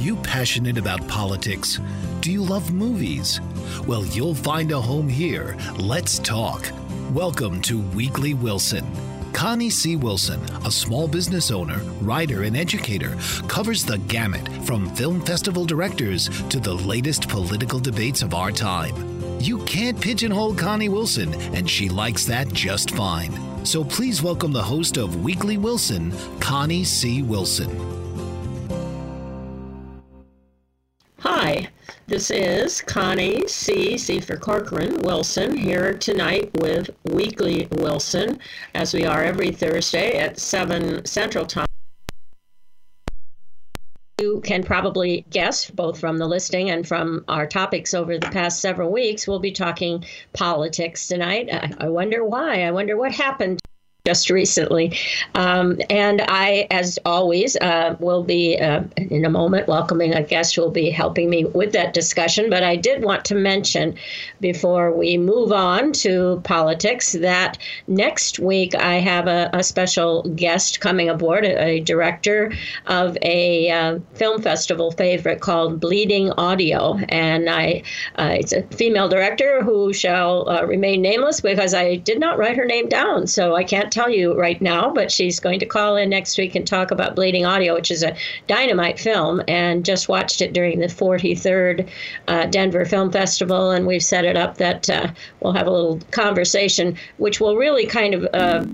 You passionate about politics? Do you love movies? Well, you'll find a home here. Let's talk. Welcome to Weekly Wilson. Connie C. Wilson, a small business owner, writer, and educator, covers the gamut from film festival directors to the latest political debates of our time. You can't pigeonhole Connie Wilson, and she likes that just fine. So please welcome the host of Weekly Wilson, Connie C. Wilson. This is Connie C. C for Corcoran Wilson here tonight with Weekly Wilson, as we are every Thursday at 7 Central Time. You can probably guess, both from the listing and from our topics over the past several weeks, we'll be talking politics tonight. I, I wonder why. I wonder what happened just recently. Um, and I, as always, uh, will be uh, in a moment welcoming a guest who will be helping me with that discussion. But I did want to mention before we move on to politics that next week I have a, a special guest coming aboard, a, a director of a uh, film festival favorite called Bleeding Audio. And I, uh, it's a female director who shall uh, remain nameless because I did not write her name down. So I can't tell you right now, but she's going to call in next week and talk about Bleeding Audio, which is a dynamite film, and just watched it during the 43rd uh, Denver Film Festival. And we've set it up that uh, we'll have a little conversation, which will really kind of uh,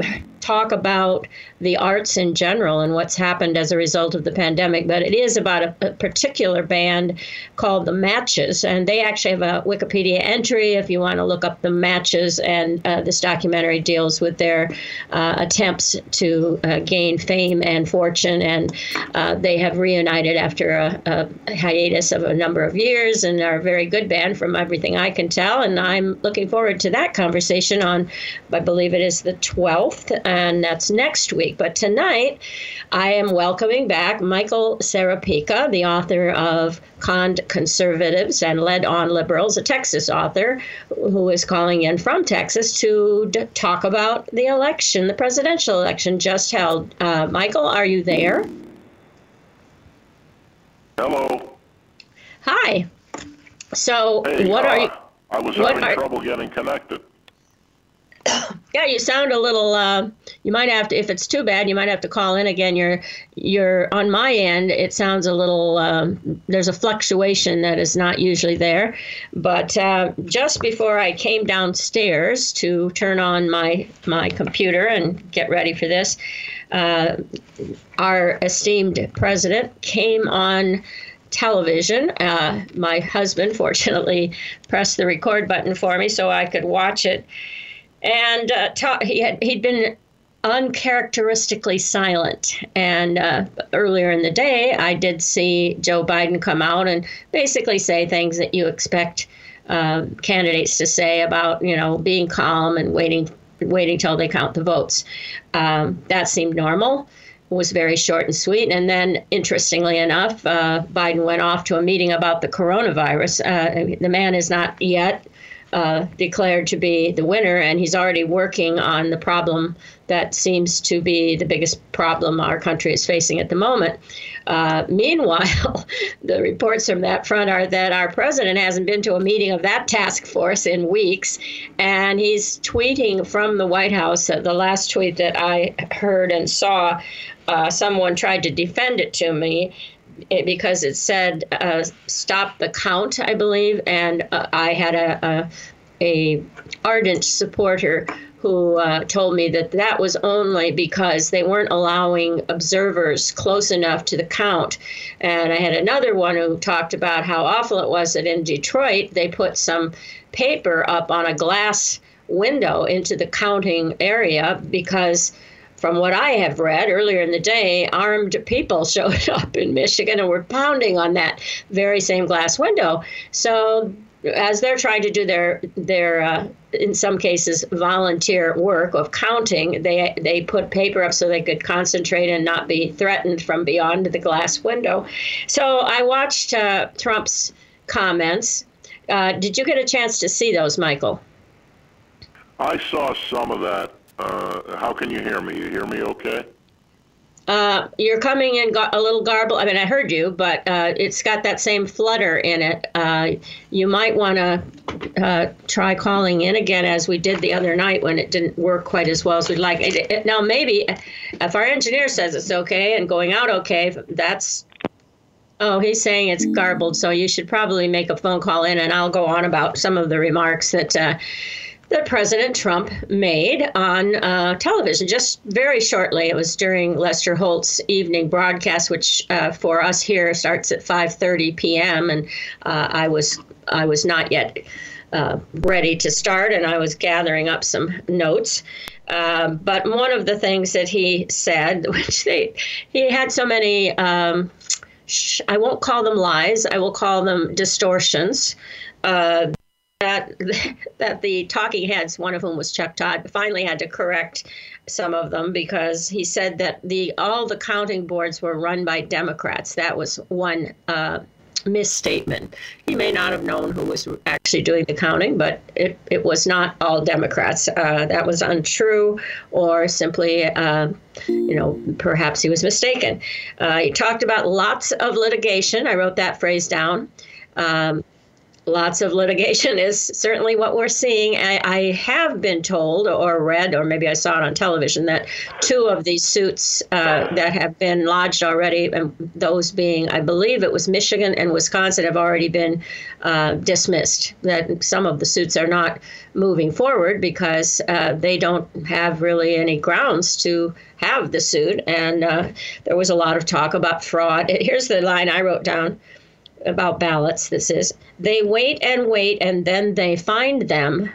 talk about the arts in general and what's happened as a result of the pandemic. But it is about a, a particular band called the Matches, and they actually have a Wikipedia entry if you want to look up the Matches. And uh, this documentary deals with their uh, attempts to uh, gain fame and fortune, and uh, they have reunited after a, a hiatus of a number of years and are a very good band from everything I can tell. And I'm looking forward to that conversation on, I believe it is the 12th and that's next week. But tonight, I am welcoming back Michael Serapica, the author of Conned Conservatives and Led on Liberals, a Texas author who is calling in from Texas to d- talk about the election, the presidential election just held. Uh, Michael, are you there? Hello. Hi. So, Hey, what uh, are you? I was having are- trouble getting connected. Yeah, you sound a little. Uh, you might have to. If it's too bad, you might have to call in again. You're, you're on my end. It sounds a little. Um, there's a fluctuation that is not usually there. But uh, just before I came downstairs to turn on my my computer and get ready for this, uh, our esteemed president came on television. Uh, my husband, fortunately, pressed the record button for me so I could watch it and uh, ta- he had he'd been uncharacteristically silent. And uh, earlier in the day, I did see Joe Biden come out and basically say things that you expect uh, candidates to say about you know being calm and waiting waiting till they count the votes. Um, that seemed normal. was very short and sweet. And then, interestingly enough, uh, Biden went off to a meeting about the coronavirus. Uh, the man is not yet uh, declared to be the winner, and he's already working on the problem that seems to be the biggest problem our country is facing at the moment. Uh, meanwhile, the reports from that front are that our president hasn't been to a meeting of that task force in weeks, and he's tweeting from the White House. Uh, the last tweet that I heard and saw, uh, someone tried to defend it to me. It, because it said uh, stop the count, I believe, and uh, I had a, a, a ardent supporter who uh, told me that that was only because they weren't allowing observers close enough to the count. And I had another one who talked about how awful it was that in Detroit they put some paper up on a glass window into the counting area because from what I have read earlier in the day, armed people showed up in Michigan and were pounding on that very same glass window. So as they're trying to do their their uh, in some cases volunteer work of counting they they put paper up so they could concentrate and not be threatened from beyond the glass window so i watched uh, trump's comments uh, did you get a chance to see those michael I saw some of that. Uh, how can you hear me? You hear me okay? Uh, you're coming in a little garbled. I mean, I heard you, but uh, it's got that same flutter in it. Uh, you might want to uh, try calling in again, as we did the other night when it didn't work quite as well as we'd like. It, it, now, maybe if our engineer says it's okay and going out okay, that's. Oh, he's saying it's garbled, so you should probably make a phone call in, and I'll go on about some of the remarks that uh, that President Trump made on uh, television just very shortly. It was during Lester Holt's evening broadcast, which uh, for us here starts at 5:30 p.m. and uh, I was I was not yet uh, ready to start, and I was gathering up some notes. Um, but one of the things that he said, which they he had so many. Um, I won't call them lies. I will call them distortions. Uh, that that the talking heads, one of whom was Chuck Todd, finally had to correct some of them because he said that the all the counting boards were run by Democrats. That was one uh, misstatement. He may not have known who was actually doing the counting, but it, it was not all Democrats. Uh, that was untrue, or simply, uh, you know, perhaps he was mistaken. Uh, he talked about lots of litigation. I wrote that phrase down. Um, lots of litigation is certainly what we're seeing. I, I, have been told or read, or maybe I saw it on television, that two of these suits uh, that have been lodged already, and those being, I believe it was Michigan and Wisconsin, have already been uh, dismissed. That some of the suits are not moving forward because uh, they don't have really any grounds to have the suit. And uh, there was a lot of talk about fraud. Here's the line I wrote down about ballots, this is, they wait and wait and then they find them.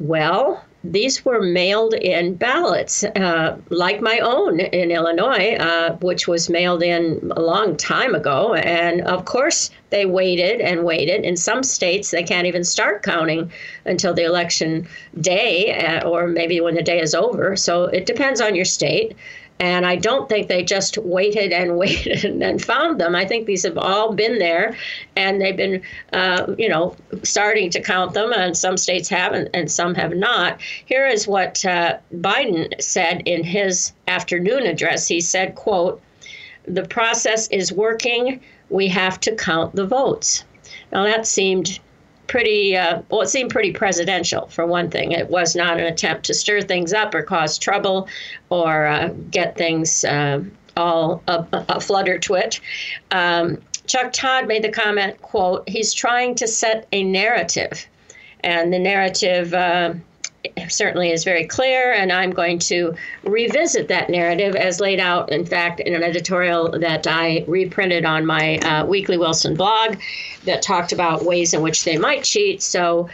Well, these were mailed in ballots, uh, like my own in Illinois, uh, which was mailed in a long time ago. And of course, they waited and waited. In some states, they can't even start counting until the election day, uh, or maybe when the day is over. So it depends on your state. And I don't think they just waited and waited and found them. I think these have all been there, and they've been, uh, you know, starting to count them. And some states have, and, and some have not. Here is what uh, Biden said in his afternoon address. He said, "quote The process is working. We have to count the votes." Now that seemed pretty uh, well it seemed pretty presidential for one thing. It was not an attempt to stir things up or cause trouble or uh, get things uh, all a, a flutter twit um, chuck todd made the comment quote he's trying to set a narrative. And the narrative uh, certainly is very clear, and I'm going to revisit that narrative as laid out, in fact, in an editorial that I reprinted on my uh, Weekly Wilson blog that talked about ways in which they might cheat. So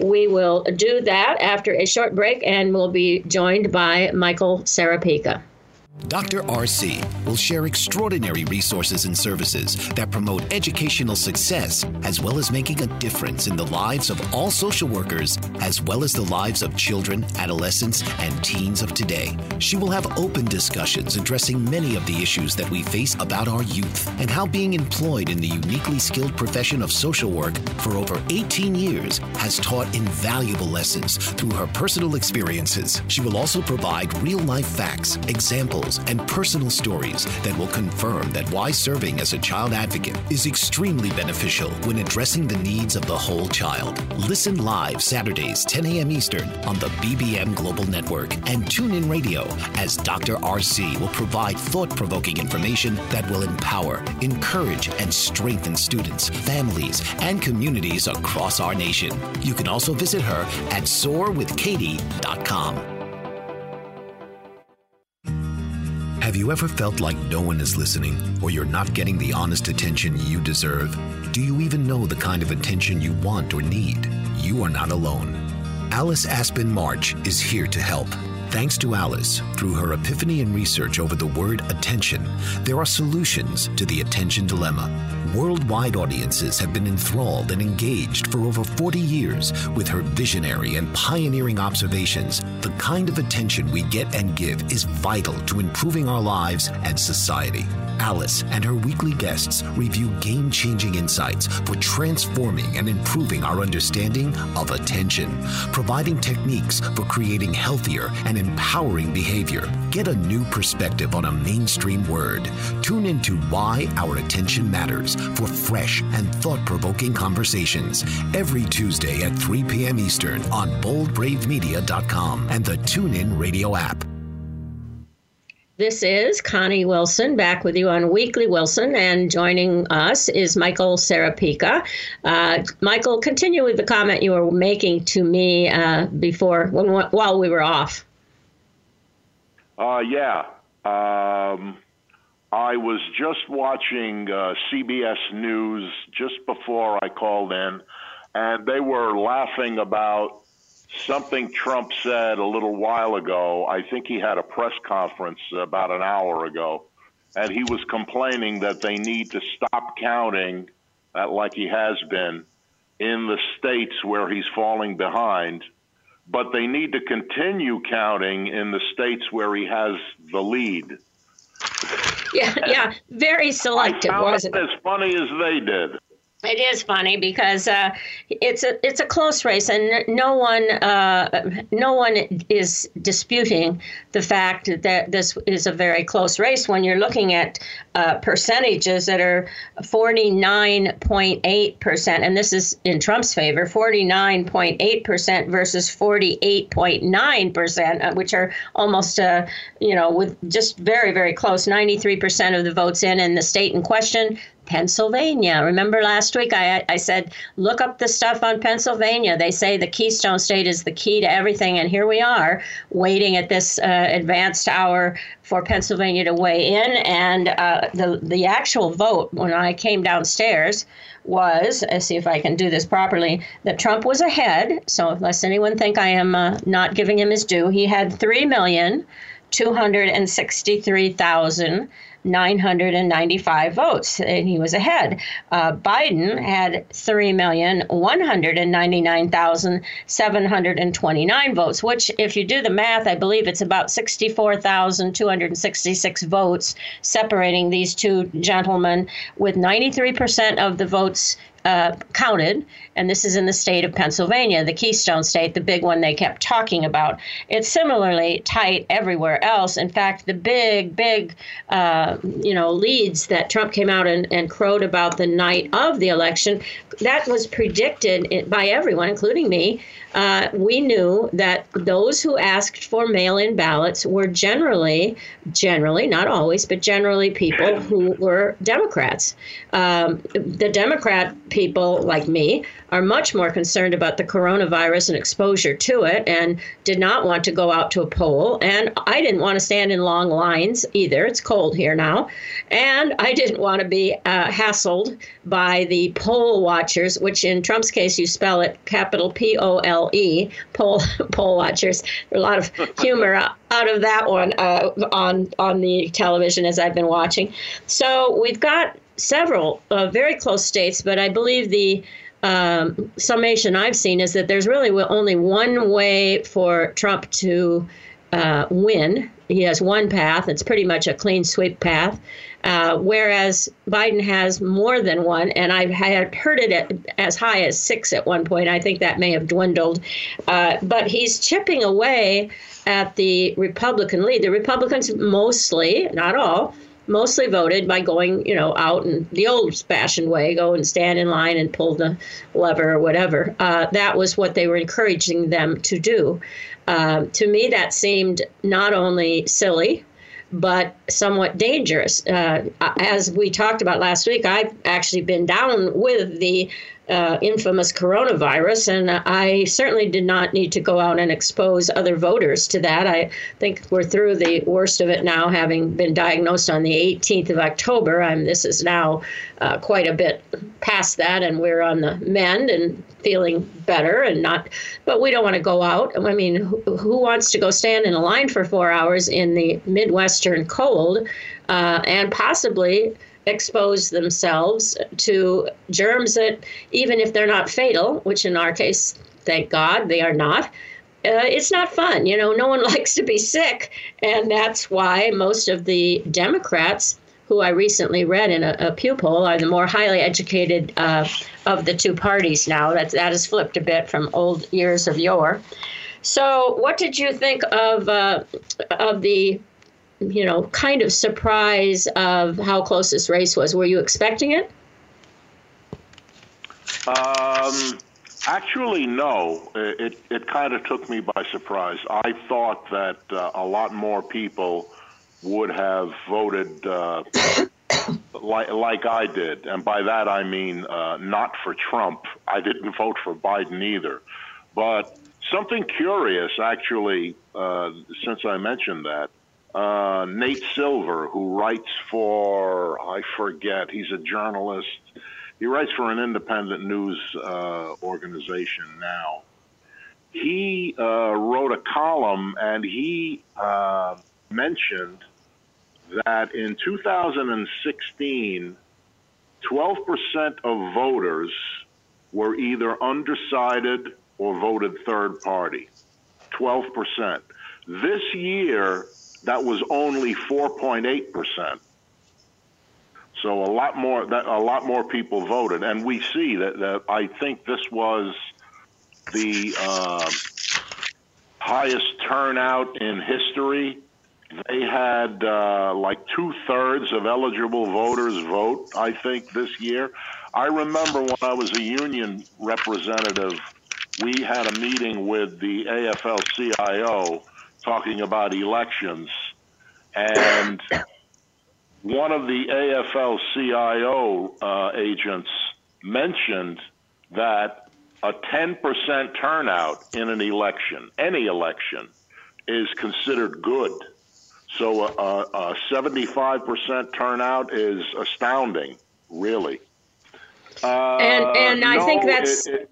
we will do that after a short break, and we'll be joined by Michael Serapica. Dr. RC will share extraordinary resources and services that promote educational success as well as making a difference in the lives of all social workers as well as the lives of children, adolescents, and teens of today. She will have open discussions addressing many of the issues that we face about our youth and how being employed in the uniquely skilled profession of social work for over 18 years has taught invaluable lessons through her personal experiences. She will also provide real life facts, examples, and personal stories that will confirm that why serving as a child advocate is extremely beneficial when addressing the needs of the whole child. Listen live Saturdays, 10 a.m. Eastern on the BBM Global Network and tune in radio as Dr. RC will provide thought provoking information that will empower, encourage, and strengthen students, families, and communities across our nation. You can also visit her at soarwithkatie.com. Have you ever felt like no one is listening or you're not getting the honest attention you deserve? Do you even know the kind of attention you want or need? You are not alone. Alice Aspen March is here to help. Thanks to Alice, through her epiphany and research over the word attention, there are solutions to the attention dilemma. Worldwide audiences have been enthralled and engaged for over 40 years with her visionary and pioneering observations. The kind of attention we get and give is vital to improving our lives and society. Alice and her weekly guests review game changing insights for transforming and improving our understanding of attention, providing techniques for creating healthier and empowering behavior. Get a new perspective on a mainstream word. Tune into Why Our Attention Matters for fresh and thought provoking conversations every Tuesday at 3 p.m. Eastern on boldbravemedia.com and the TuneIn Radio app. This is Connie Wilson back with you on Weekly Wilson, and joining us is Michael Serapica. Uh, Michael, continue with the comment you were making to me uh, before when, while we were off. Uh, yeah. Um, I was just watching uh, CBS News just before I called in, and they were laughing about something Trump said a little while ago. I think he had a press conference about an hour ago, and he was complaining that they need to stop counting, uh, like he has been, in the states where he's falling behind, but they need to continue counting in the states where he has the lead. Yeah, yeah, very selective, I found wasn't it it? as funny as they did. It is funny because uh, it's a it's a close race, and no one uh, no one is disputing the fact that this is a very close race. When you're looking at uh, percentages that are 49.8 percent, and this is in Trump's favor, 49.8 percent versus 48.9 percent, uh, which are almost uh, you know with just very very close. 93 percent of the votes in, in the state in question. Pennsylvania. Remember last week I, I said, look up the stuff on Pennsylvania. They say the Keystone State is the key to everything. And here we are waiting at this uh, advanced hour for Pennsylvania to weigh in. And uh, the, the actual vote, when I came downstairs, was, let's see if I can do this properly, that Trump was ahead. So unless anyone think I am uh, not giving him his due, he had 3 million. 263,000 995 votes, and he was ahead. Uh, Biden had 3,199,729 votes, which, if you do the math, I believe it's about 64,266 votes separating these two gentlemen, with 93% of the votes uh, counted, and this is in the state of Pennsylvania, the Keystone State, the big one they kept talking about. It's similarly tight everywhere else. In fact, the big, big, uh, you know, leads that Trump came out and, and crowed about the night of the election, that was predicted by everyone, including me. Uh, we knew that those who asked for mail-in ballots were generally, generally, not always, but generally people who were Democrats. Um, the Democrat people like me are much more concerned about the coronavirus and exposure to it and did not want to go out to a poll. And I didn't want to stand in long lines either. It's cold here now. And I didn't want to be uh, hassled by the poll watchers, which in Trump's case, you spell it capital P O L E, poll, poll watchers. A lot of humor out of that one uh, on, on the television as I've been watching. So we've got several uh, very close states, but I believe the um, summation I've seen is that there's really only one way for Trump to uh, win. He has one path. It's pretty much a clean sweep path. Uh, whereas Biden has more than one, and I had heard it at, as high as six at one point. I think that may have dwindled. Uh, but he's chipping away at the Republican lead. The Republicans mostly, not all, mostly voted by going, you know, out in the old-fashioned way, go and stand in line and pull the lever or whatever. Uh, that was what they were encouraging them to do. Uh, to me, that seemed not only silly, but somewhat dangerous. Uh, as we talked about last week, I've actually been down with the uh, infamous coronavirus, and I certainly did not need to go out and expose other voters to that. I think we're through the worst of it now, having been diagnosed on the 18th of October. I'm, this is now uh, quite a bit past that, and we're on the mend and feeling better, and not. But we don't want to go out. I mean, who, who wants to go stand in a line for four hours in the midwestern cold, uh, and possibly expose themselves to germs that, even if they're not fatal, which in our case, thank God, they are not. Uh, it's not fun. You know, no one likes to be sick. And that's why most of the Democrats, who I recently read in a, a Pew poll, are the more highly educated uh, of the two parties now. That, that has flipped a bit from old years of yore. So, what did you think of, uh, of the you know, kind of surprise of how close this race was. Were you expecting it? Um, actually, no. It it kind of took me by surprise. I thought that uh, a lot more people would have voted uh, like like I did, and by that I mean uh, not for Trump. I didn't vote for Biden either, but something curious actually. Uh, since I mentioned that, uh, Nate Silver, who writes for, I forget, he's a journalist. He writes for an independent news uh, organization now. He uh, wrote a column and he uh, mentioned that in 2016, 12% of voters were either undecided or voted third party. 12%. This year, that was only 4.8 percent. So a lot more that a lot more people voted, and we see that, that I think this was the uh, highest turnout in history. They had uh, like two thirds of eligible voters vote. I think this year. I remember when I was a union representative, we had a meeting with the AFL-CIO talking about elections, and one of the AFL CIO uh, agents mentioned that a 10% turnout in an election, any election, is considered good. So a, a 75% turnout is astounding, really. Uh, and and I think that's. It, it,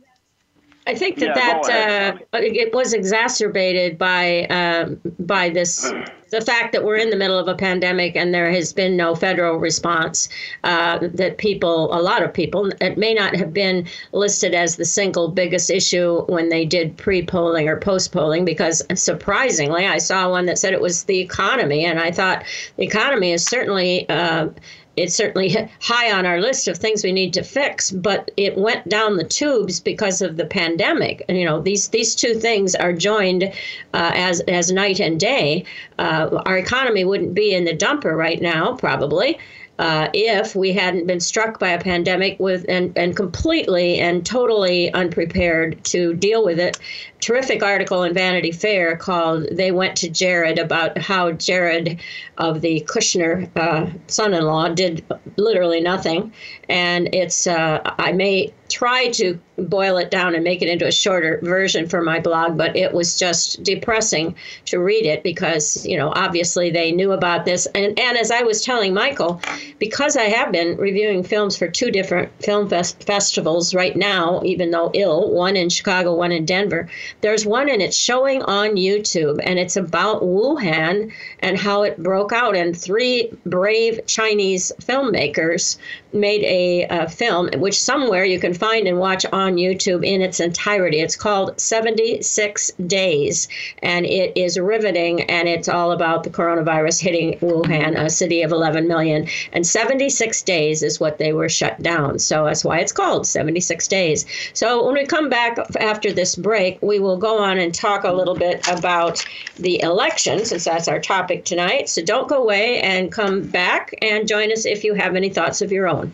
I think that yeah, that uh, it was exacerbated by um, by this the fact that we're in the middle of a pandemic and there has been no federal response. Uh, that people, a lot of people, it may not have been listed as the single biggest issue when they did pre-polling or post-polling, because surprisingly, I saw one that said it was the economy, and I thought the economy is certainly. Uh, it's certainly high on our list of things we need to fix, but it went down the tubes because of the pandemic. And, you know, these these two things are joined uh, as as night and day. Uh, our economy wouldn't be in the dumper right now, probably. Uh, if we hadn't been struck by a pandemic with and, and completely and totally unprepared to deal with it terrific article in Vanity Fair called "They Went to Jared" about how Jared of the Kushner uh, son-in-law did literally nothing, and it's uh, I may try to boil it down and make it into a shorter version for my blog, but it was just depressing to read it because, you know, obviously they knew about this. And, and as I was telling Michael, because I have been reviewing films for two different film fest- festivals right now, even though ill, one in Chicago, one in Denver, there's one and it's showing on YouTube and it's about Wuhan and how it broke out. And three brave Chinese filmmakers made a, a film, which somewhere you can find and watch on YouTube in its entirety. It's called 76 Days, and it is riveting, and it's all about the coronavirus hitting Wuhan, a city of 11 million. And 76 days is what they were shut down. So that's why it's called 76 Days. So when we come back after this break, we will go on and talk a little bit about the election, since that's our topic tonight. So don't go away and come back and join us if you have any thoughts of your own.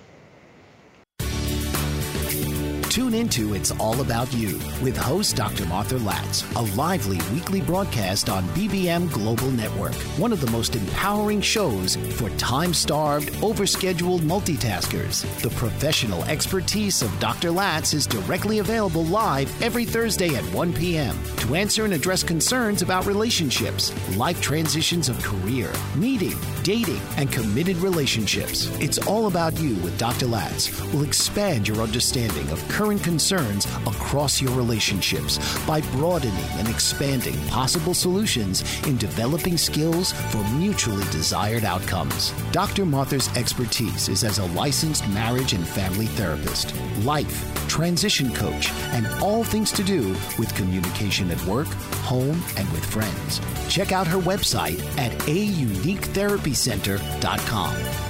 Tune into It's All About You with host Dr. Martha Latz, a lively weekly broadcast on BBM Global Network, one of the most empowering shows for time starved, overscheduled multitaskers. The professional expertise of Dr. Latz is directly available live every Thursday at 1 p.m. to answer and address concerns about relationships, life transitions of career, meeting, dating, and committed relationships. It's All About You with Dr. Latz will expand your understanding of current concerns across your relationships by broadening and expanding possible solutions in developing skills for mutually desired outcomes. Dr. Martha's expertise is as a licensed marriage and family therapist, life, transition coach, and all things to do with communication at work, home, and with friends. Check out her website at auniquetherapycenter.com.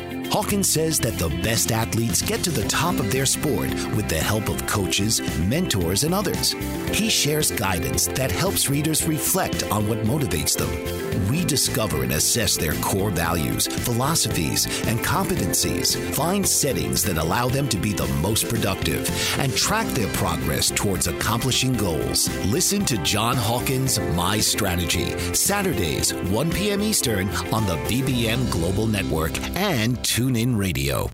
Hawkins says that the best athletes get to the top of their sport with the help of coaches, mentors, and others. He shares guidance that helps readers reflect on what motivates them, rediscover and assess their core values, philosophies, and competencies, find settings that allow them to be the most productive, and track their progress towards accomplishing goals. Listen to John Hawkins' My Strategy, Saturdays, 1 p.m. Eastern on the BBM Global Network and TuneIn Radio.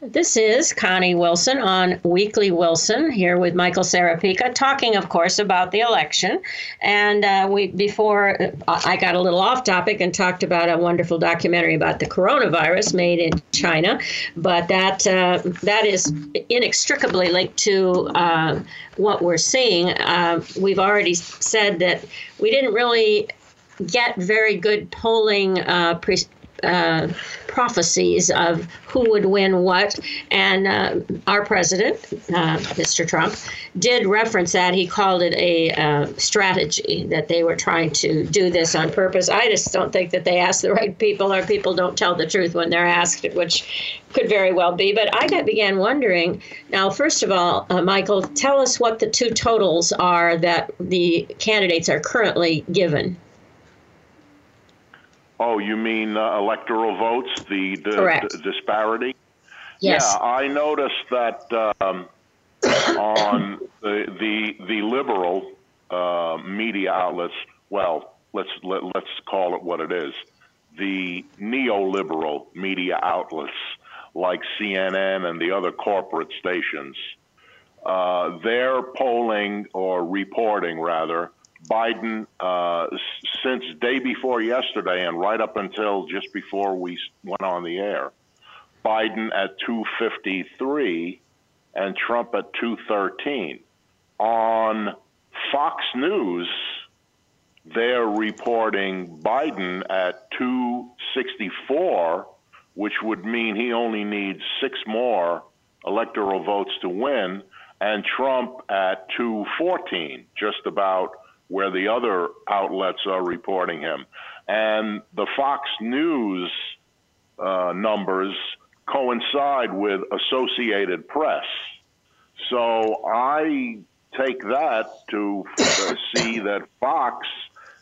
This is Connie Wilson on Weekly Wilson here with Michael Serapica, talking, of course, about the election. And uh, we before uh, I got a little off topic and talked about a wonderful documentary about the coronavirus made in China, but that uh, that is inextricably linked to uh, what we're seeing. Uh, we've already said that we didn't really get very good polling. Uh, pre- uh, prophecies of who would win what. And uh, our president, uh, Mr. Trump, did reference that. He called it a uh, strategy that they were trying to do this on purpose. I just don't think that they asked the right people or people don't tell the truth when they're asked, which could very well be. But I got, began wondering now, first of all, uh, Michael, tell us what the two totals are that the candidates are currently given. Oh, you mean uh, electoral votes, the, the, the disparity? Yes. Yeah, I noticed that um, on the the the liberal uh, media outlets. Well, let's let, let's call it what it is. The neoliberal media outlets like CNN and the other corporate stations. Uh, they're polling or reporting rather Biden uh, since day before yesterday and right up until just before we went on the air. Biden at 253 and Trump at 213. On Fox News, they're reporting Biden at 264, which would mean he only needs six more electoral votes to win, and Trump at 214, just about where the other outlets are reporting him. And the Fox News uh, numbers coincide with Associated Press. So I take that to see that Fox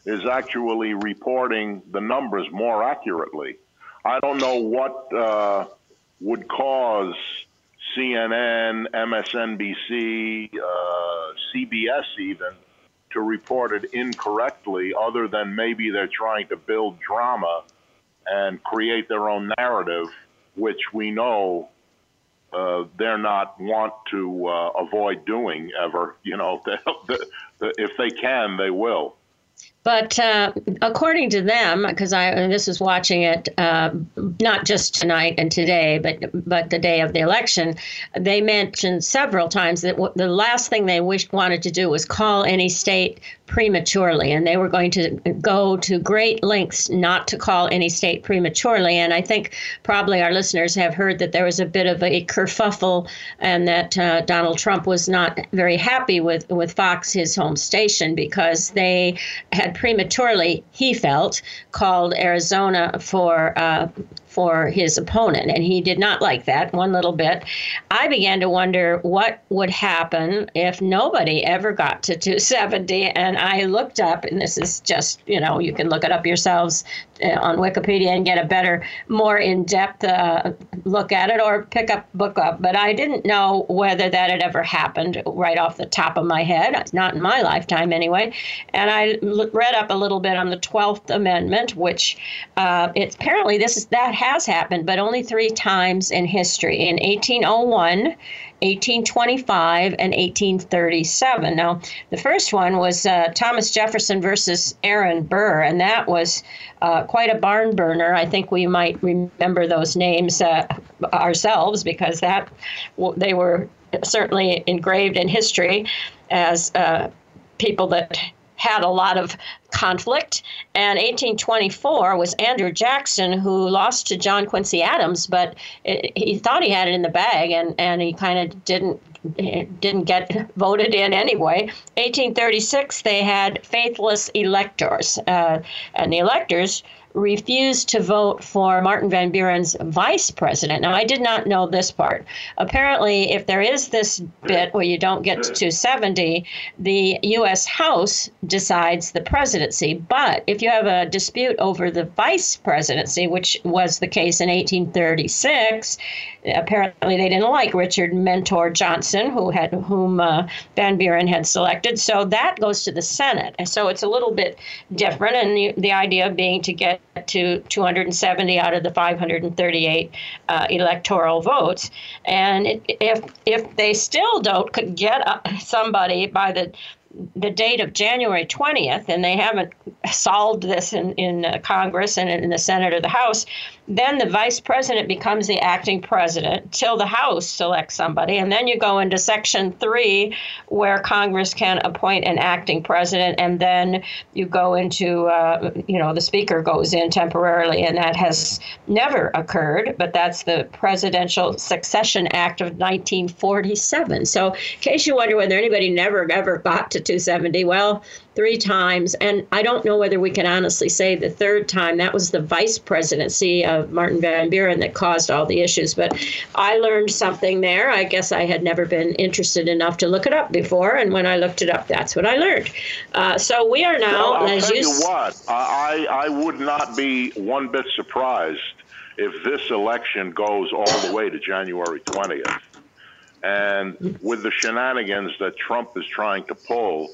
is actually reporting the numbers more accurately. I don't know what uh, would cause CNN, MSNBC, uh, CBS even to report it incorrectly, other than maybe they're trying to build drama and create their own narrative, which we know uh, they're not want to uh, avoid doing ever. You know, if they can, they will. But uh, according to them, because I and this is watching it uh, not just tonight and today, but but the day of the election, they mentioned several times that w- the last thing they wished wanted to do was call any state prematurely, and they were going to go to great lengths not to call any state prematurely. And I think probably our listeners have heard that there was a bit of a kerfuffle, and that uh, Donald Trump was not very happy with with Fox, his home station, because they had prematurely, he felt, called Arizona for uh, for his opponent, and he did not like that one little bit. I began to wonder what would happen if nobody ever got to 270, and I looked up, and this is just you know you can look it up yourselves on Wikipedia and get a better, more in-depth uh, look at it, or pick up book up. But I didn't know whether that had ever happened right off the top of my head, not in my lifetime anyway. And I read up a little bit on the 12th Amendment, which uh, it's apparently this is that has happened, but only three times in history. In 1801, 1825 and 1837. Now, the first one was uh, Thomas Jefferson versus Aaron Burr, and that was uh, quite a barn burner. I think we might remember those names uh, ourselves because that they were certainly engraved in history as uh, people that had a lot of conflict. And 1824 was Andrew Jackson, who lost to John Quincy Adams, but it, he thought he had it in the bag, and, and he kind of didn't didn't get voted in anyway. 1836, they had faithless electors, uh, and the electors refused to vote for Martin Van Buren's vice president. Now, I did not know this part. Apparently, if there is this bit where you don't get to 270, the U.S. House decides the presidency. But if you have a dispute over the vice presidency, which was the case in 1836, apparently they didn't like Richard Mentor Johnson, who had whom uh, Van Buren had selected. So that goes to the Senate. And so it's a little bit different. And the, the idea being to get to 270 out of the 538 uh, electoral votes. And it, if if they still don't get uh, somebody by the the date of January 20th, and they haven't solved this in, in uh, Congress and in the Senate or the House, then the vice president becomes the acting president till the House selects somebody. And then you go into Section 3, where Congress can appoint an acting president. And then you go into, uh, you know, the Speaker goes in temporarily. And that has never occurred, but that's the Presidential Succession Act of 1947. So, in case you wonder whether anybody never ever got to 270, well, three times. And I don't know whether we can honestly say the third time that was the vice presidency of Martin Van Buren that caused all the issues. But I learned something there. I guess I had never been interested enough to look it up before. And when I looked it up, that's what I learned. Uh, so we are now, well, I'll as tell you, you what, I, I would not be one bit surprised if this election goes all the way to January 20th. And with the shenanigans that Trump is trying to pull,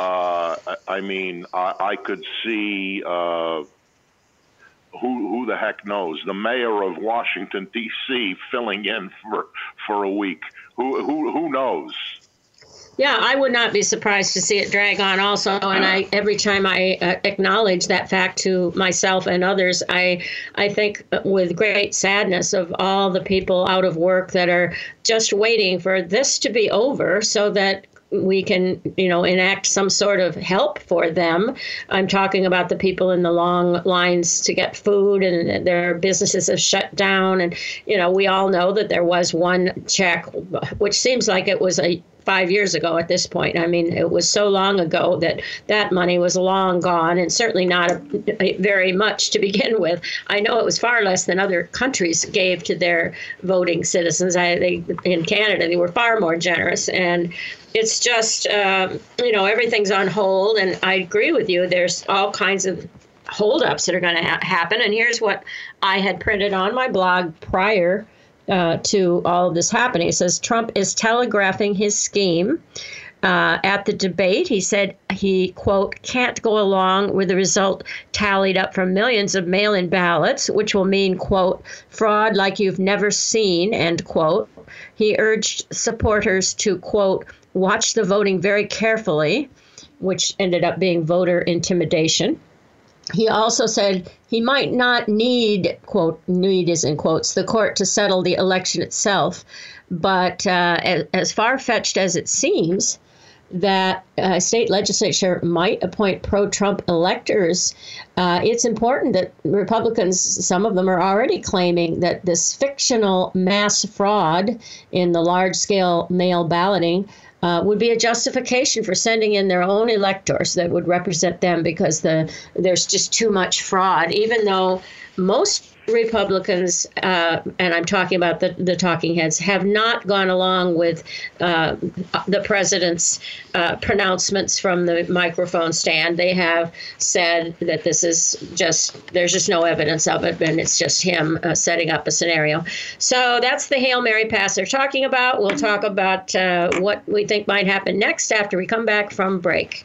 uh, I mean, I, I could see uh, who who the heck knows the mayor of Washington D.C. filling in for for a week. Who who who knows? Yeah, I would not be surprised to see it drag on also. And I, every time I uh, acknowledge that fact to myself and others, I, I think with great sadness of all the people out of work that are just waiting for this to be over so that we can, you know, enact some sort of help for them. I'm talking about the people in the long lines to get food and their businesses have shut down. And, you know, we all know that there was one check, which seems like it was a five years ago at this point. I mean, it was so long ago that that money was long gone and certainly not a, a very much to begin with. I know it was far less than other countries gave to their voting citizens. I, they, in Canada, they were far more generous. And it's just, um, you know, everything's on hold. And I agree with you. There's all kinds of holdups that are going to ha- happen. And here's what I had printed on my blog prior uh, to all of this happening. It says Trump is telegraphing his scheme. Uh, at the debate, he said he, quote, can't go along with the result tallied up from millions of mail in ballots, which will mean, quote, fraud like you've never seen, end quote. He urged supporters to, quote, watch the voting very carefully, which ended up being voter intimidation. He also said he might not need quote need is in quotes the court to settle the election itself but uh, as, as far-fetched as it seems that uh, state legislature might appoint pro-Trump electors, uh, it's important that Republicans, some of them are already claiming that this fictional mass fraud in the large-scale mail balloting uh, would be a justification for sending in their own electors that would represent them because the there's just too much fraud. Even though most Republicans, uh, and I'm talking about the, the talking heads, have not gone along with uh, the president's uh, pronouncements from the microphone stand. They have said that this is just, there's just no evidence of it, and it's just him uh, setting up a scenario. So that's the Hail Mary pass they're talking about. We'll talk about uh, what we think might happen next after we come back from break.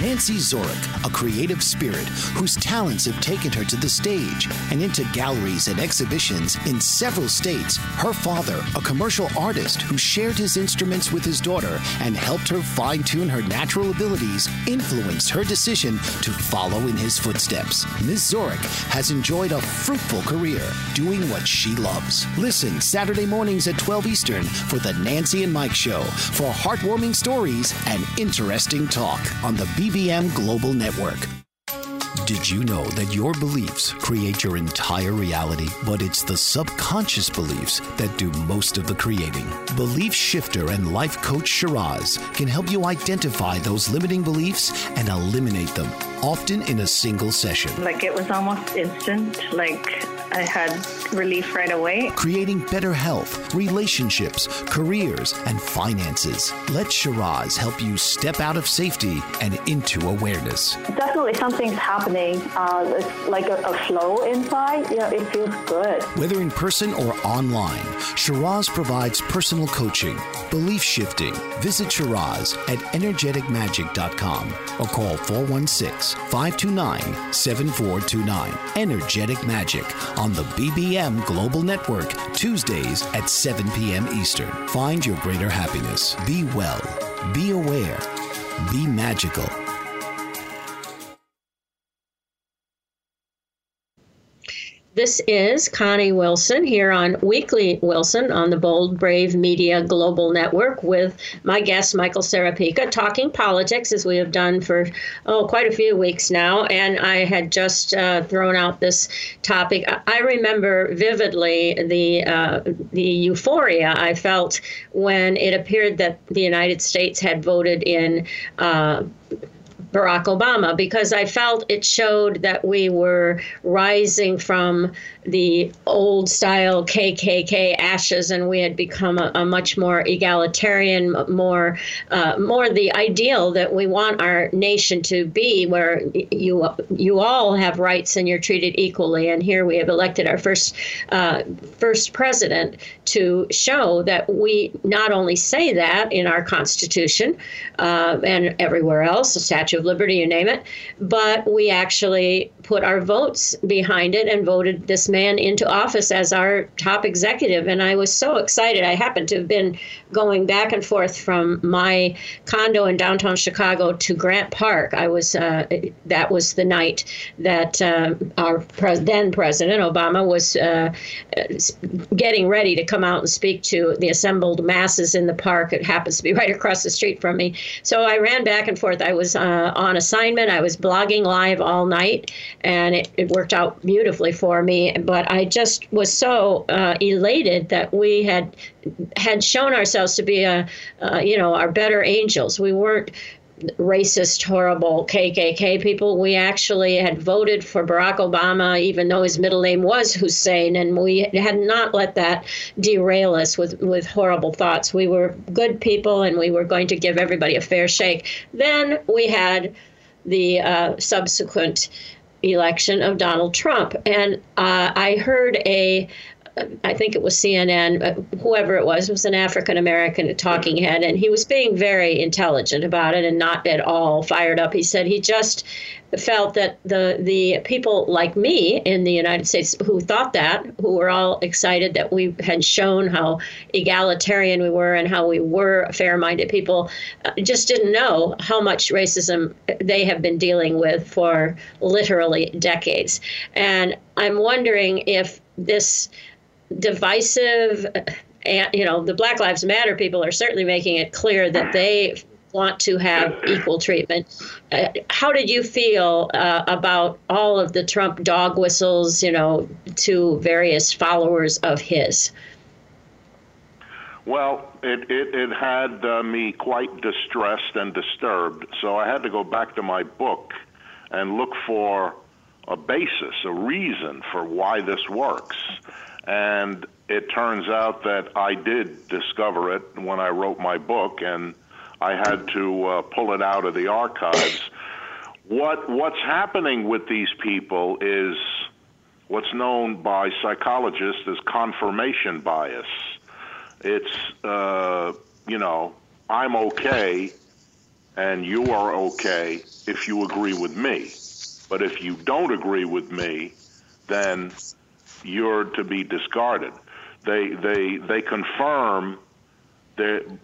Nancy Zorik, a creative spirit whose talents have taken her to the stage and into galleries and exhibitions in several states. Her father, a commercial artist who shared his instruments with his daughter and helped her fine tune her natural abilities, influenced her decision to follow in his footsteps. Ms. Zorik has enjoyed a fruitful career doing what she loves. Listen Saturday mornings at 12 Eastern for the Nancy and Mike Show for heartwarming stories and interesting talk on the BBM Global Network. Did you know that your beliefs create your entire reality, but it's the subconscious beliefs that do most of the creating? Belief shifter and life coach Shiraz can help you identify those limiting beliefs and eliminate them, often in a single session. Like it was almost instant. Like I had relief right away. Creating better health, relationships, careers, and finances. Let Shiraz help you step out of safety and into awareness. Definitely something's happening. Uh, it's like a, a flow inside. You know, it feels good. Whether in person or online, Shiraz provides personal coaching, belief shifting. Visit Shiraz at energeticmagic.com or call 416 529 7429. Energetic Magic on the BBM Global Network, Tuesdays at 7 p.m. Eastern. Find your greater happiness. Be well, be aware, be magical. This is Connie Wilson here on Weekly Wilson on the Bold Brave Media Global Network with my guest, Michael Serapica, talking politics as we have done for, oh, quite a few weeks now. And I had just uh, thrown out this topic. I remember vividly the, uh, the euphoria I felt when it appeared that the United States had voted in. Uh, Barack Obama because I felt it showed that we were rising from the old style KKK ashes and we had become a, a much more egalitarian, more uh, more the ideal that we want our nation to be, where you you all have rights and you're treated equally. And here we have elected our first uh, first president to show that we not only say that in our Constitution uh, and everywhere else, the Statue Statue of Liberty, you name it. But we actually put our votes behind it and voted this man into office as our top executive. And I was so excited. I happened to have been going back and forth from my condo in downtown Chicago to Grant Park. I was uh, that was the night that uh, our then President Obama was uh, getting ready to come out and speak to the assembled masses in the park. It happens to be right across the street from me. So I ran back and forth. I was uh, on assignment. I was blogging live all night, and it, it worked out beautifully for me. But I just was so uh, elated that we had had shown ourselves to be a, uh, you know, our better angels. We weren't racist, horrible KKK people. We actually had voted for Barack Obama, even though his middle name was Hussein, and we had not let that derail us with, with horrible thoughts. We were good people, and we were going to give everybody a fair shake. Then we had the uh, subsequent election of Donald Trump, and uh, I heard a I think it was CNN, uh, whoever it was, was an African American talking head, and he was being very intelligent about it and not at all fired up. He said he just felt that the the people like me in the United States who thought that, who were all excited that we had shown how egalitarian we were and how we were fair-minded people, uh, just didn't know how much racism they have been dealing with for literally decades. And I'm wondering if this divisive and you know the black lives matter people are certainly making it clear that they want to have equal treatment. Uh, how did you feel uh, about all of the trump dog whistles you know to various followers of his? Well, it, it, it had uh, me quite distressed and disturbed, so I had to go back to my book and look for a basis, a reason for why this works. And it turns out that I did discover it when I wrote my book, and I had to uh, pull it out of the archives. What what's happening with these people is what's known by psychologists as confirmation bias. It's uh, you know I'm okay, and you are okay if you agree with me, but if you don't agree with me, then you're to be discarded. They they they confirm that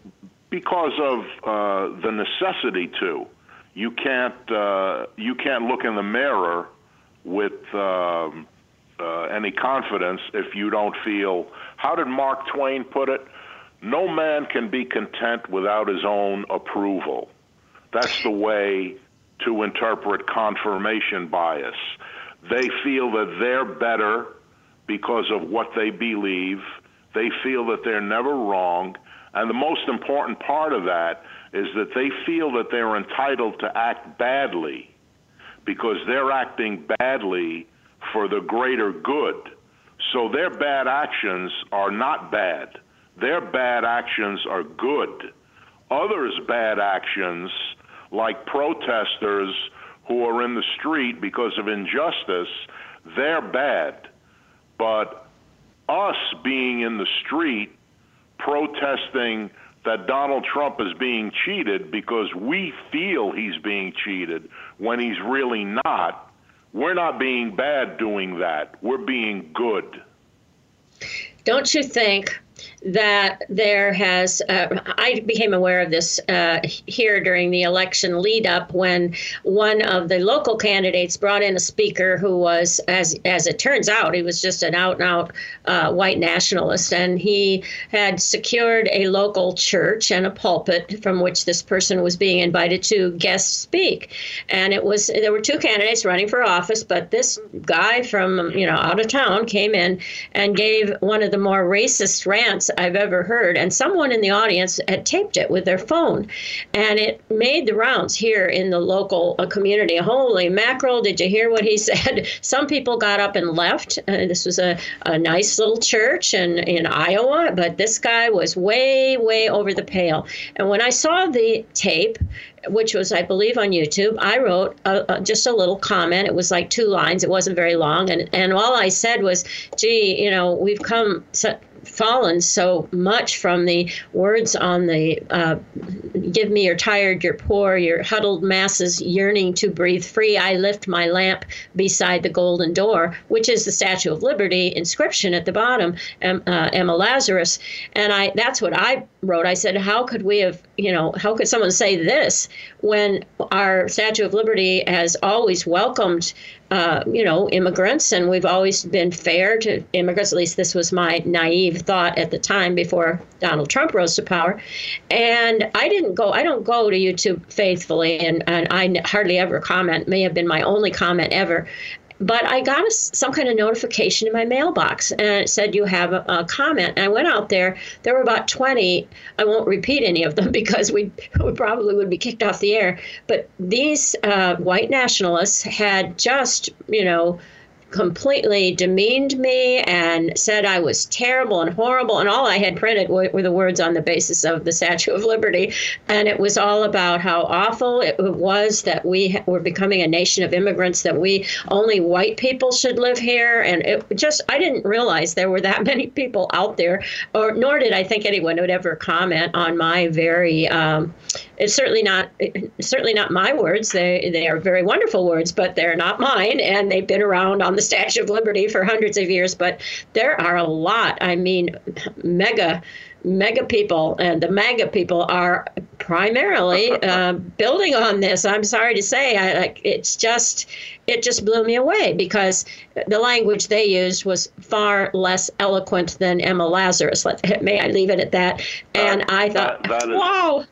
because of uh, the necessity to. You can't uh, you can't look in the mirror with um, uh, any confidence if you don't feel. How did Mark Twain put it? No man can be content without his own approval. That's the way to interpret confirmation bias. They feel that they're better because of what they believe. They feel that they're never wrong. And the most important part of that is that they feel that they're entitled to act badly because they're acting badly for the greater good. So their bad actions are not bad. Their bad actions are good. Others' bad actions, like protesters who are in the street because of injustice, they're bad. But us being in the street protesting that Donald Trump is being cheated because we feel he's being cheated when he's really not, we're not being bad doing that. We're being good. Don't you think that there has, uh, I became aware of this uh, here during the election lead up when one of the local candidates brought in a speaker who was, as, as it turns out, he was just an out and out uh, white nationalist. And he had secured a local church and a pulpit from which this person was being invited to guest speak. And it was, there were two candidates running for office, but this guy from, you know, out of town came in and gave one of the more racist rants I've ever heard. And someone in the audience had taped it with their phone. And it made the rounds here in the local uh, community. Holy mackerel, did you hear what he said? Some people got up and left. Uh, this was a, a nice little church in, in Iowa, but this guy was way, way over the pale. And when I saw the tape, which was, I believe, on YouTube, I wrote a, a, just a little comment. It was like two lines. It wasn't very long, and and all I said was, "Gee, you know, we've come." So, fallen so much from the words on the uh, give me your tired, your poor, your huddled masses yearning to breathe free. I lift my lamp beside the golden door, which is the Statue of Liberty inscription at the bottom, um, uh, Emma Lazarus. And I that's what I wrote. I said, how could we have, you know, how could someone say this when our Statue of Liberty has always welcomed uh, you know, immigrants, and we've always been fair to immigrants. At least this was my naive thought at the time before Donald Trump rose to power. And I didn't go. I don't go to YouTube faithfully, and and I hardly ever comment. May have been my only comment ever but I got a, some kind of notification in my mailbox and it said you have a, a, comment. And I went out there. There were about 20. I won't repeat any of them because we, we probably would be kicked off the air. But these uh, white nationalists had just, you know, completely demeaned me and said I was terrible and horrible. And all I had printed were, were, the words on the basis of the Statue of Liberty. And it was all about how awful it was that we were becoming a nation of immigrants, that we only white people should live here. And it just, I didn't realize there were that many people out there, or nor did I think anyone would ever comment on my very, um, it's certainly not, certainly not my words. They, they are very wonderful words, but they're not mine. And they've been around on the Statue of Liberty for hundreds of years, but there are a lot. I mean, mega mega people and the MAGA people are primarily uh, building on this. I'm sorry to say, I, like it's just it just blew me away because the language they used was far less eloquent than Emma Lazarus. Let, may I leave it at that? And uh, I thought, that, that is, wow,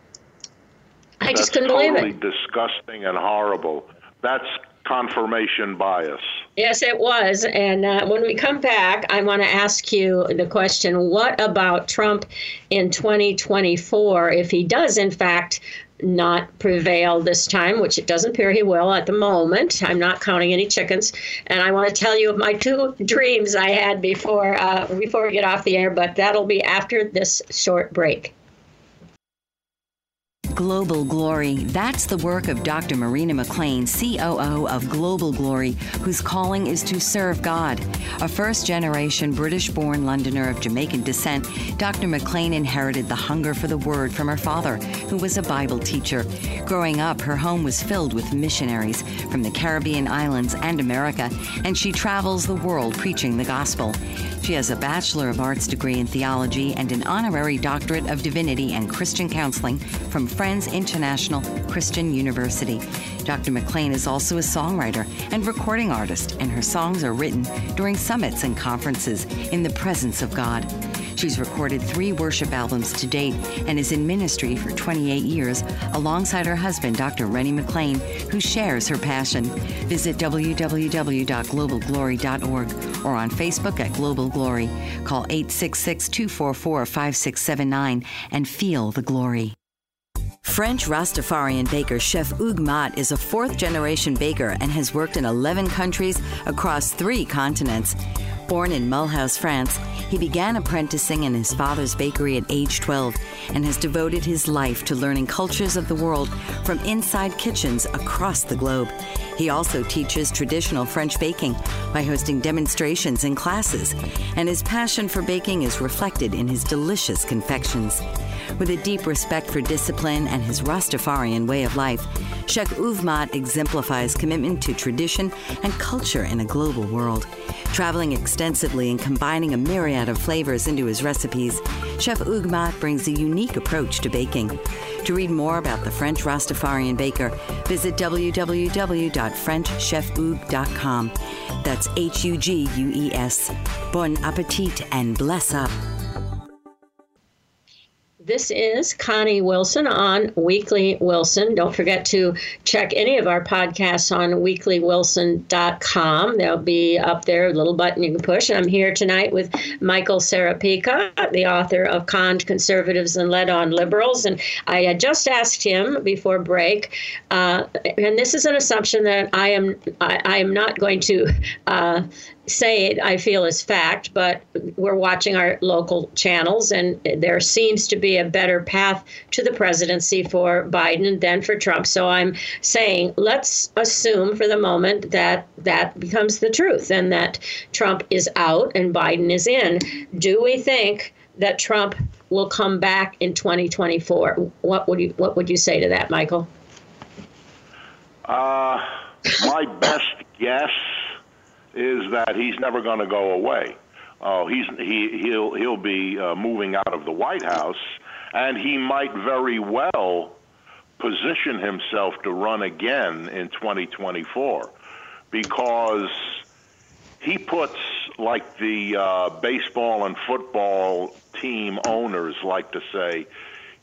I just couldn't totally believe it. Disgusting and horrible. That's confirmation bias. Yes, it was. And uh, when we come back, I want to ask you the question what about Trump in 2024 if he does, in fact, not prevail this time, which it doesn't appear he will at the moment. I'm not counting any chickens, and I want to tell you of my two dreams I had before uh, before we get off the air. But that'll be after this short break. Global Glory. That's the work of Dr. Marina McLean, COO of Global Glory, whose calling is to serve God. A first generation British born Londoner of Jamaican descent, Dr. McLean inherited the hunger for the Word from her father, who was a Bible teacher. Growing up, her home was filled with missionaries from the Caribbean islands and America, and she travels the world preaching the gospel. She has a Bachelor of Arts degree in theology and an honorary doctorate of divinity and Christian counseling from International Christian University. Dr. McLean is also a songwriter and recording artist, and her songs are written during summits and conferences in the presence of God. She's recorded three worship albums to date and is in ministry for 28 years alongside her husband, Dr. Rennie McLean, who shares her passion. Visit www.globalglory.org or on Facebook at Global Glory. Call 866 244 5679 and feel the glory. French Rastafarian baker Chef Hugues Mott is a fourth generation baker and has worked in 11 countries across three continents. Born in Mulhouse, France, he began apprenticing in his father's bakery at age 12 and has devoted his life to learning cultures of the world from inside kitchens across the globe. He also teaches traditional French baking by hosting demonstrations and classes, and his passion for baking is reflected in his delicious confections. With a deep respect for discipline and his Rastafarian way of life, Chef Mott exemplifies commitment to tradition and culture in a global world. Traveling extensively and combining a myriad of flavors into his recipes, Chef Hugues brings a unique approach to baking. To read more about the French Rastafarian baker, visit www.frenchchefhugues.com. That's H U G U E S. Bon appetit and bless up. This is Connie Wilson on Weekly Wilson. Don't forget to check any of our podcasts on weeklywilson.com. They'll be up there, a little button you can push. I'm here tonight with Michael Serapica, the author of Conned Conservatives and Led on Liberals. And I had just asked him before break, uh, and this is an assumption that I am I, I am not going to uh, say it, I feel is fact, but we're watching our local channels, and there seems to be a better path to the presidency for Biden than for Trump. So I'm saying let's assume for the moment that that becomes the truth and that Trump is out and Biden is in. Do we think that Trump will come back in 2024. What would you What would you say to that, Michael? Uh, my best guess is that he's never going to go away. Uh, he's he he'll he'll be uh, moving out of the White House, and he might very well position himself to run again in 2024 because he puts like the uh, baseball and football team owners like to say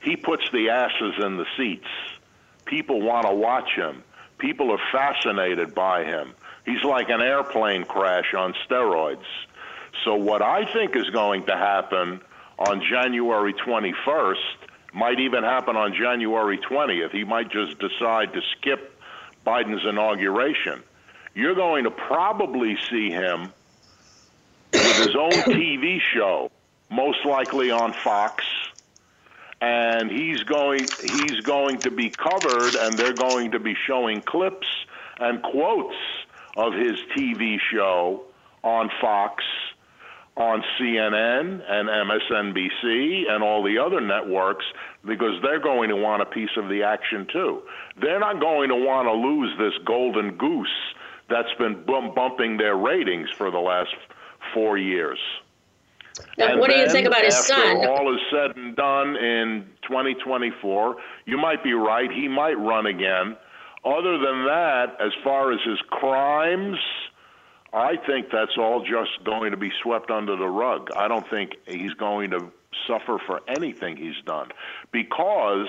he puts the asses in the seats. People want to watch him. People are fascinated by him he's like an airplane crash on steroids. So what i think is going to happen on january 21st might even happen on january 20th he might just decide to skip biden's inauguration. You're going to probably see him with his own TV show, most likely on Fox, and he's going he's going to be covered, and they're going to be showing clips and quotes of his TV show on Fox, on CNN and MSNBC and all the other networks because they're going to want a piece of the action too. They're not going to want to lose this golden goose that's been bump- bumping their ratings for the last four years. Now, what do you think about his after son? all is said and done in 2024, you might be right. He might run again. Other than that, as far as his crimes, I think that's all just going to be swept under the rug. I don't think he's going to suffer for anything he's done because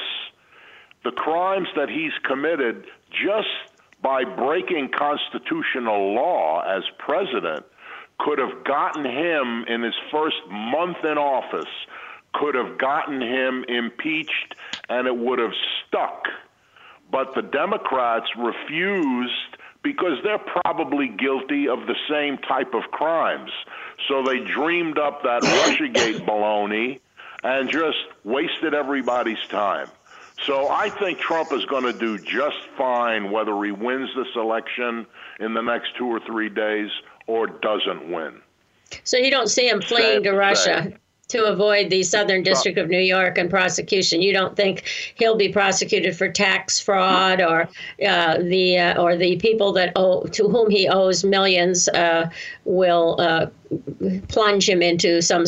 the crimes that he's committed just by breaking constitutional law as president could have gotten him in his first month in office, could have gotten him impeached, and it would have stuck. But the Democrats refused because they're probably guilty of the same type of crimes. So they dreamed up that Russiagate baloney and just wasted everybody's time. So I think Trump is going to do just fine whether he wins this election in the next two or three days or doesn't win. So you don't see him fleeing to Russia to avoid the Southern District of New York and prosecution. You don't think he'll be prosecuted for tax fraud or uh, the uh, or the people that owe to whom he owes millions uh, will uh, plunge him into some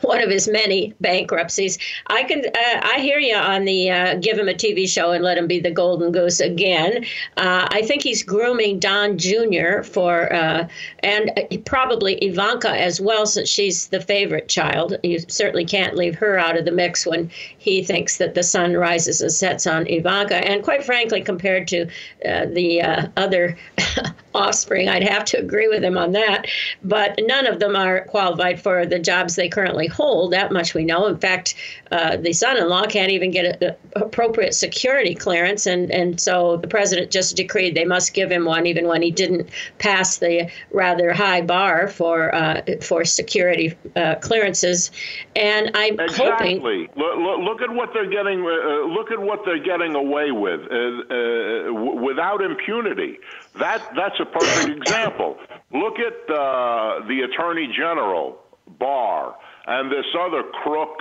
one of his many bankruptcies. I can uh, I hear you on the uh, give him a TV show and let him be the golden goose again. Uh, I think he's grooming Don Jr. for uh, and probably Ivanka as well, since she's the favorite child. You certainly can't leave her out of the mix when he thinks that the sun rises and sets on Ivanka. And quite frankly, compared to uh, the uh, other offspring, I'd have to agree with him on that. But none of them are qualified for the jobs they currently hold. That much we know. In fact, uh, the son-in-law can't even get an appropriate security clearance, and and so the president just decreed they must give him one, even when he didn't pass the rather high bar for uh, for security uh, clearances. And I'm exactly. hoping. Look, look, at what they're getting. Uh, look at what they're getting away with uh, uh, without impunity. That that's a perfect example. Look at uh, the Attorney General Barr and this other crook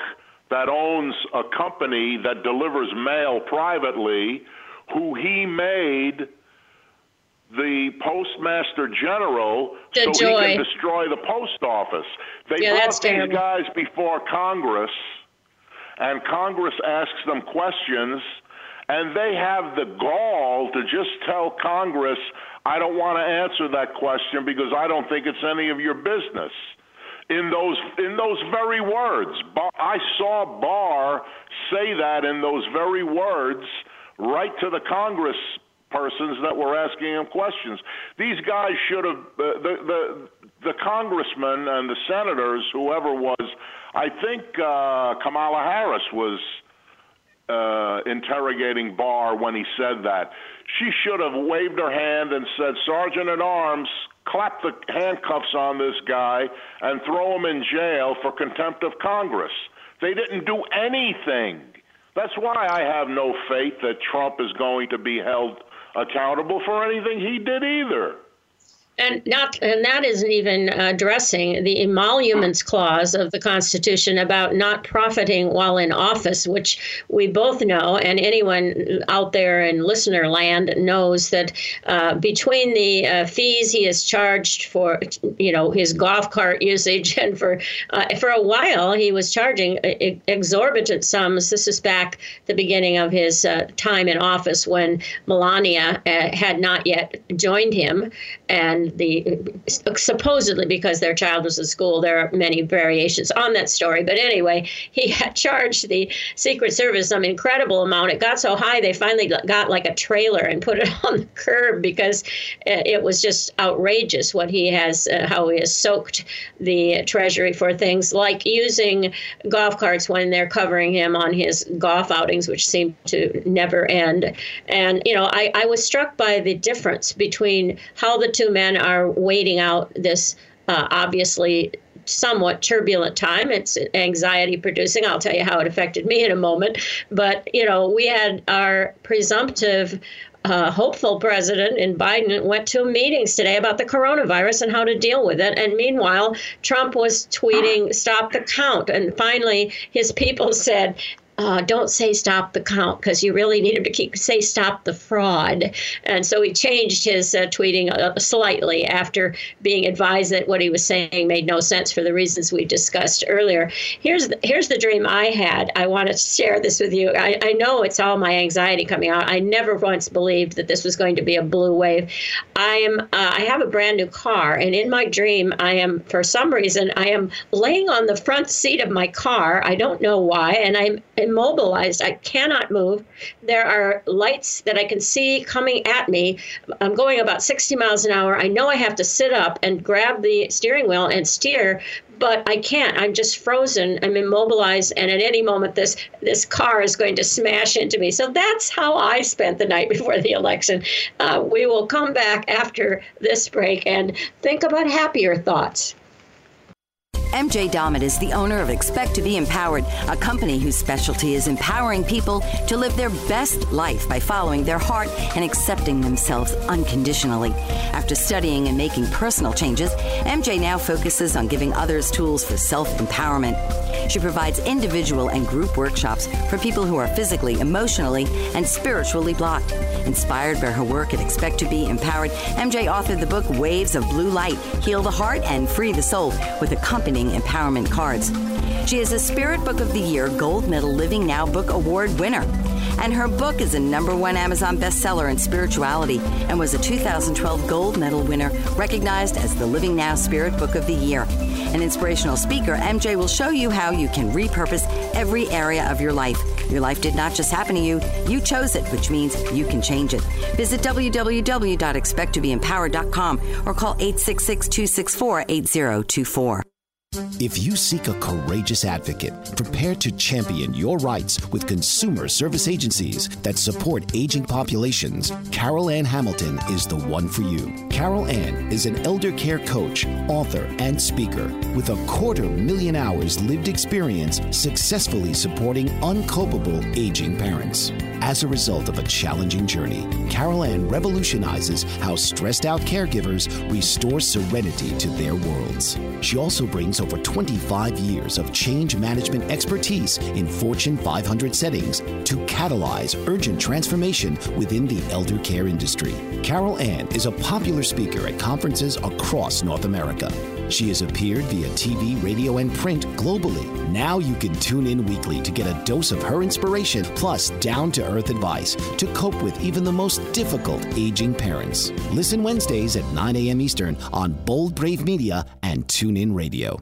that owns a company that delivers mail privately, who he made the postmaster general The so joy. he can destroy the post office. They Yeah, brought these terrible. guys before Congress, and Congress asks them questions, and they have the gall to just tell Congress, I don't want to answer that question because I don't think it's any of your business. In those in those very words, Bar- I saw Barr say that in those very words right to the Congress persons that were asking him questions. These guys should have uh, the the the congressmen and the senators, whoever was. I think uh, Kamala Harris was uh, interrogating Barr when he said that. She should have waved her hand and said, Sergeant at Arms, clap the handcuffs on this guy and throw him in jail for contempt of Congress. They didn't do anything. That's why I have no faith that Trump is going to be held accountable for anything he did either. And not, and that isn't even addressing the emoluments clause of the Constitution about not profiting while in office, which we both know, and anyone out there in listener land knows that uh, between the uh, fees he is charged for, you know, his golf cart usage, and for uh, for a while he was charging exorbitant sums. This is back the beginning of his uh, time in office when Melania uh, had not yet joined him, and the supposedly because their child was in school, there are many variations on that story. But anyway, he had charged the Secret Service some incredible amount. It got so high they finally got like a trailer and put it on the curb because uh, it was just outrageous what he has, uh, how he has soaked the Treasury for things like using golf carts when they're covering him on his golf outings, which seem to never end. And you know, I, I was struck by the difference between how the two men are waiting out this uh, obviously somewhat turbulent time. It's anxiety producing. I'll tell you how it affected me in a moment. But, you know, we had our presumptive uh, hopeful president in Biden went to meetings today about the coronavirus and how to deal with it. And meanwhile, Trump was tweeting, stop the count. And finally, his people said, uh, don't say stop the count because you really need him to keep say stop the fraud. And so he changed his uh, tweeting uh, slightly after being advised that what he was saying made no sense for the reasons we discussed earlier. Here's the, here's the dream I had. I want to share this with you. I, I know it's all my anxiety coming out. I never once believed that this was going to be a blue wave. I am uh, I have a brand new car, and in my dream, I am for some reason I am laying on the front seat of my car. I don't know why, and I'm immobilized. I cannot move. There are lights that I can see coming at me. I'm going about 60 miles an hour. I know I have to sit up and grab the steering wheel and steer, but I can't. I'm just frozen. I'm immobilized, and at any moment, this this car is going to smash into me. So that's how I spent the night before the election. Uh, we will come back after this break and think about happier thoughts. MJ Dommett is the owner of Expect to Be Empowered, a company whose specialty is empowering people to live their best life by following their heart and accepting themselves unconditionally. After studying and making personal changes, MJ now focuses on giving others tools for self empowerment. She provides individual and group workshops for people who are physically, emotionally, and spiritually blocked. Inspired by her work at Expect to Be Empowered, MJ authored the book Waves of Blue Light Heal the Heart and Free the Soul with accompanying empowerment cards. She is a Spirit Book of the Year Gold Medal Living Now Book Award winner. And her book is a number one Amazon bestseller in spirituality and was a 2012 Gold Medal winner, recognized as the Living Now Spirit Book of the Year. An inspirational speaker, MJ will show you how you can repurpose every area of your life. Your life did not just happen to you, you chose it, which means you can change it. Visit www.expecttobeempowered.com or call 866 264 8024. If you seek a courageous advocate prepared to champion your rights with consumer service agencies that support aging populations, Carol Ann Hamilton is the one for you. Carol Ann is an elder care coach, author, and speaker with a quarter million hours lived experience successfully supporting uncopable aging parents. As a result of a challenging journey, Carol Ann revolutionizes how stressed out caregivers restore serenity to their worlds. She also brings over 25 years of change management expertise in Fortune 500 settings to catalyze urgent transformation within the elder care industry. Carol Ann is a popular speaker at conferences across North America. She has appeared via TV, radio, and print globally. Now you can tune in weekly to get a dose of her inspiration plus down to earth advice to cope with even the most difficult aging parents. Listen Wednesdays at 9 a.m. Eastern on Bold Brave Media and TuneIn Radio.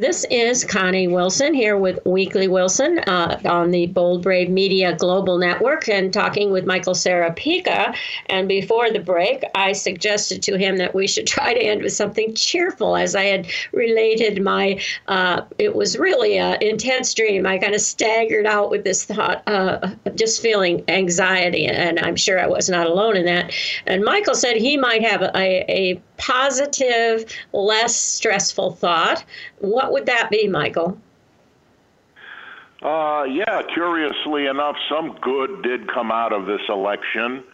This is Connie Wilson here with Weekly Wilson uh, on the Bold Brave Media Global Network and talking with Michael Serapica. And before the break, I suggested to him that we should try to end with something cheerful as I had related my, uh, it was really an intense dream. I kind of staggered out with this thought, uh, just feeling anxiety. And I'm sure I was not alone in that. And Michael said he might have a, a positive, less stressful thought. What would that be, Michael? Uh, yeah, curiously enough, some good did come out of this election.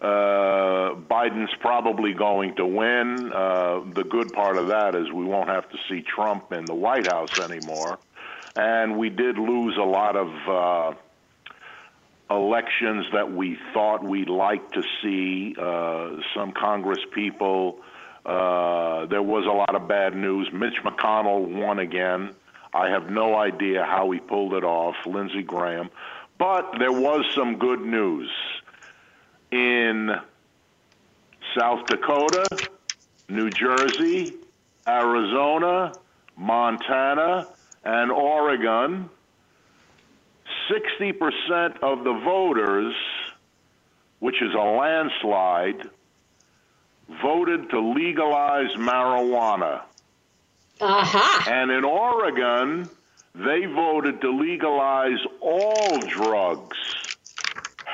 Uh, Biden's probably going to win. Uh, the good part of that is we won't have to see Trump in the White House anymore. And we did lose a lot of uh, elections that we thought we'd like to see. Uh, some Congress people, uh, there was a lot of bad news. Mitch McConnell won again. I have no idea how he pulled it off, Lindsey Graham. But there was some good news in South Dakota, New Jersey, Arizona, Montana, and Oregon. 60% of the voters, which is a landslide, voted to legalize marijuana. Aha. And in Oregon, they voted to legalize all drugs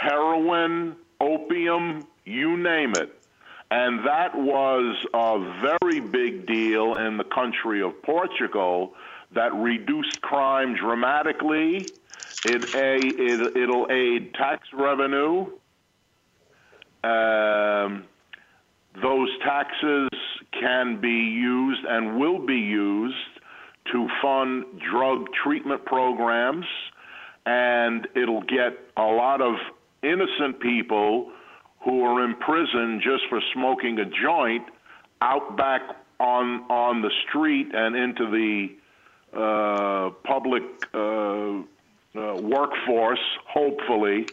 heroin, opium, you name it. And that was a very big deal in the country of Portugal that reduced crime dramatically. It, a, it, it'll aid tax revenue. Um, those taxes can be used and will be used to fund drug treatment programs, and it'll get a lot of innocent people who are in prison just for smoking a joint out back on on the street and into the uh, public uh, uh, workforce, hopefully,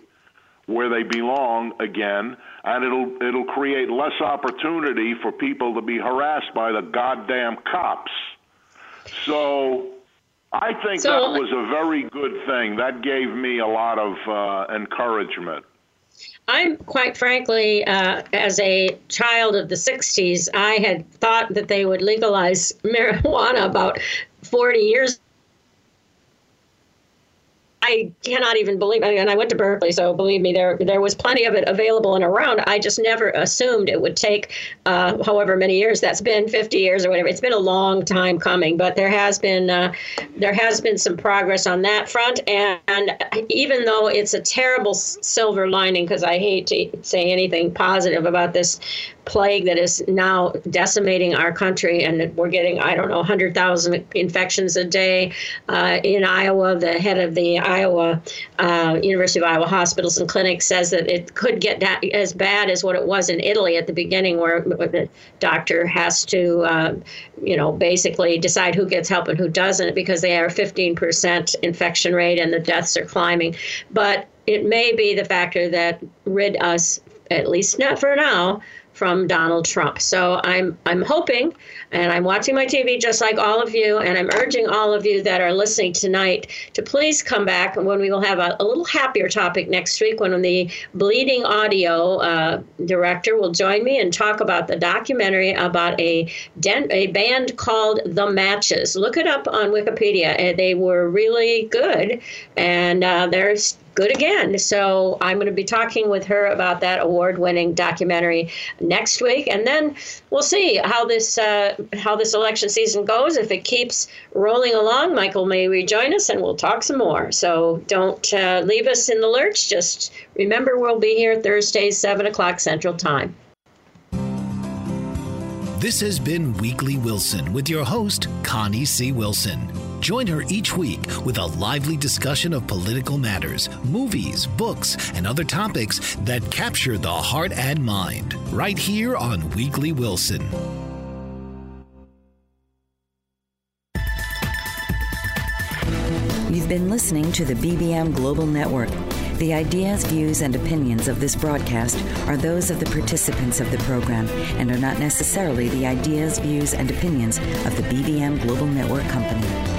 where they belong again, and it'll it'll create less opportunity for people to be harassed by the goddamn cops. So. I think So- that was a very good thing. That gave me a lot of uh, encouragement. I'm quite frankly, uh, as a child of the 60s, I had thought that they would legalize marijuana about 40 years. I cannot even believe, and I went to Berkeley, so believe me, there there was plenty of it available and around. I just never assumed it would take, uh, however many years that's been, 50 years or whatever. It's been a long time coming, but there has been uh, there has been some progress on that front. And, and even though it's a terrible silver lining, because I hate to say anything positive about this plague that is now decimating our country, and we're getting I don't know 100,000 infections a day uh, in Iowa. The head of the Iowa uh, University of Iowa hospitals and clinics says that it could get as bad as what it was in Italy at the beginning, where the doctor has to, uh, you know, basically decide who gets help and who doesn't because they are 15% infection rate and the deaths are climbing. But it may be the factor that rid us, at least not for now, from Donald Trump. So I'm I'm hoping and I'm watching my TV just like all of you and I'm urging all of you that are listening tonight to please come back when we will have a, a little happier topic next week when the bleeding audio uh, director will join me and talk about the documentary about a den- a band called The Matches. Look it up on Wikipedia. Uh, They were really good and uh, there's good again. So I'm going to be talking with her about that award-winning documentary next week, and then we'll see how this uh, how this election season goes. If it keeps rolling along, Michael may rejoin us, and we'll talk some more. So don't uh, leave us in the lurch. Just remember, we'll be here Thursdays, seven o'clock Central Time. This has been Weekly Wilson with your host, Connie C. Wilson. Join her each week with a lively discussion of political matters, movies, books, and other topics that capture the heart and mind. Right here on Weekly Wilson. You've been listening to the BBM Global Network. The ideas, views, and opinions of this broadcast are those of the participants of the program and are not necessarily the ideas, views, and opinions of the BBM Global Network Company.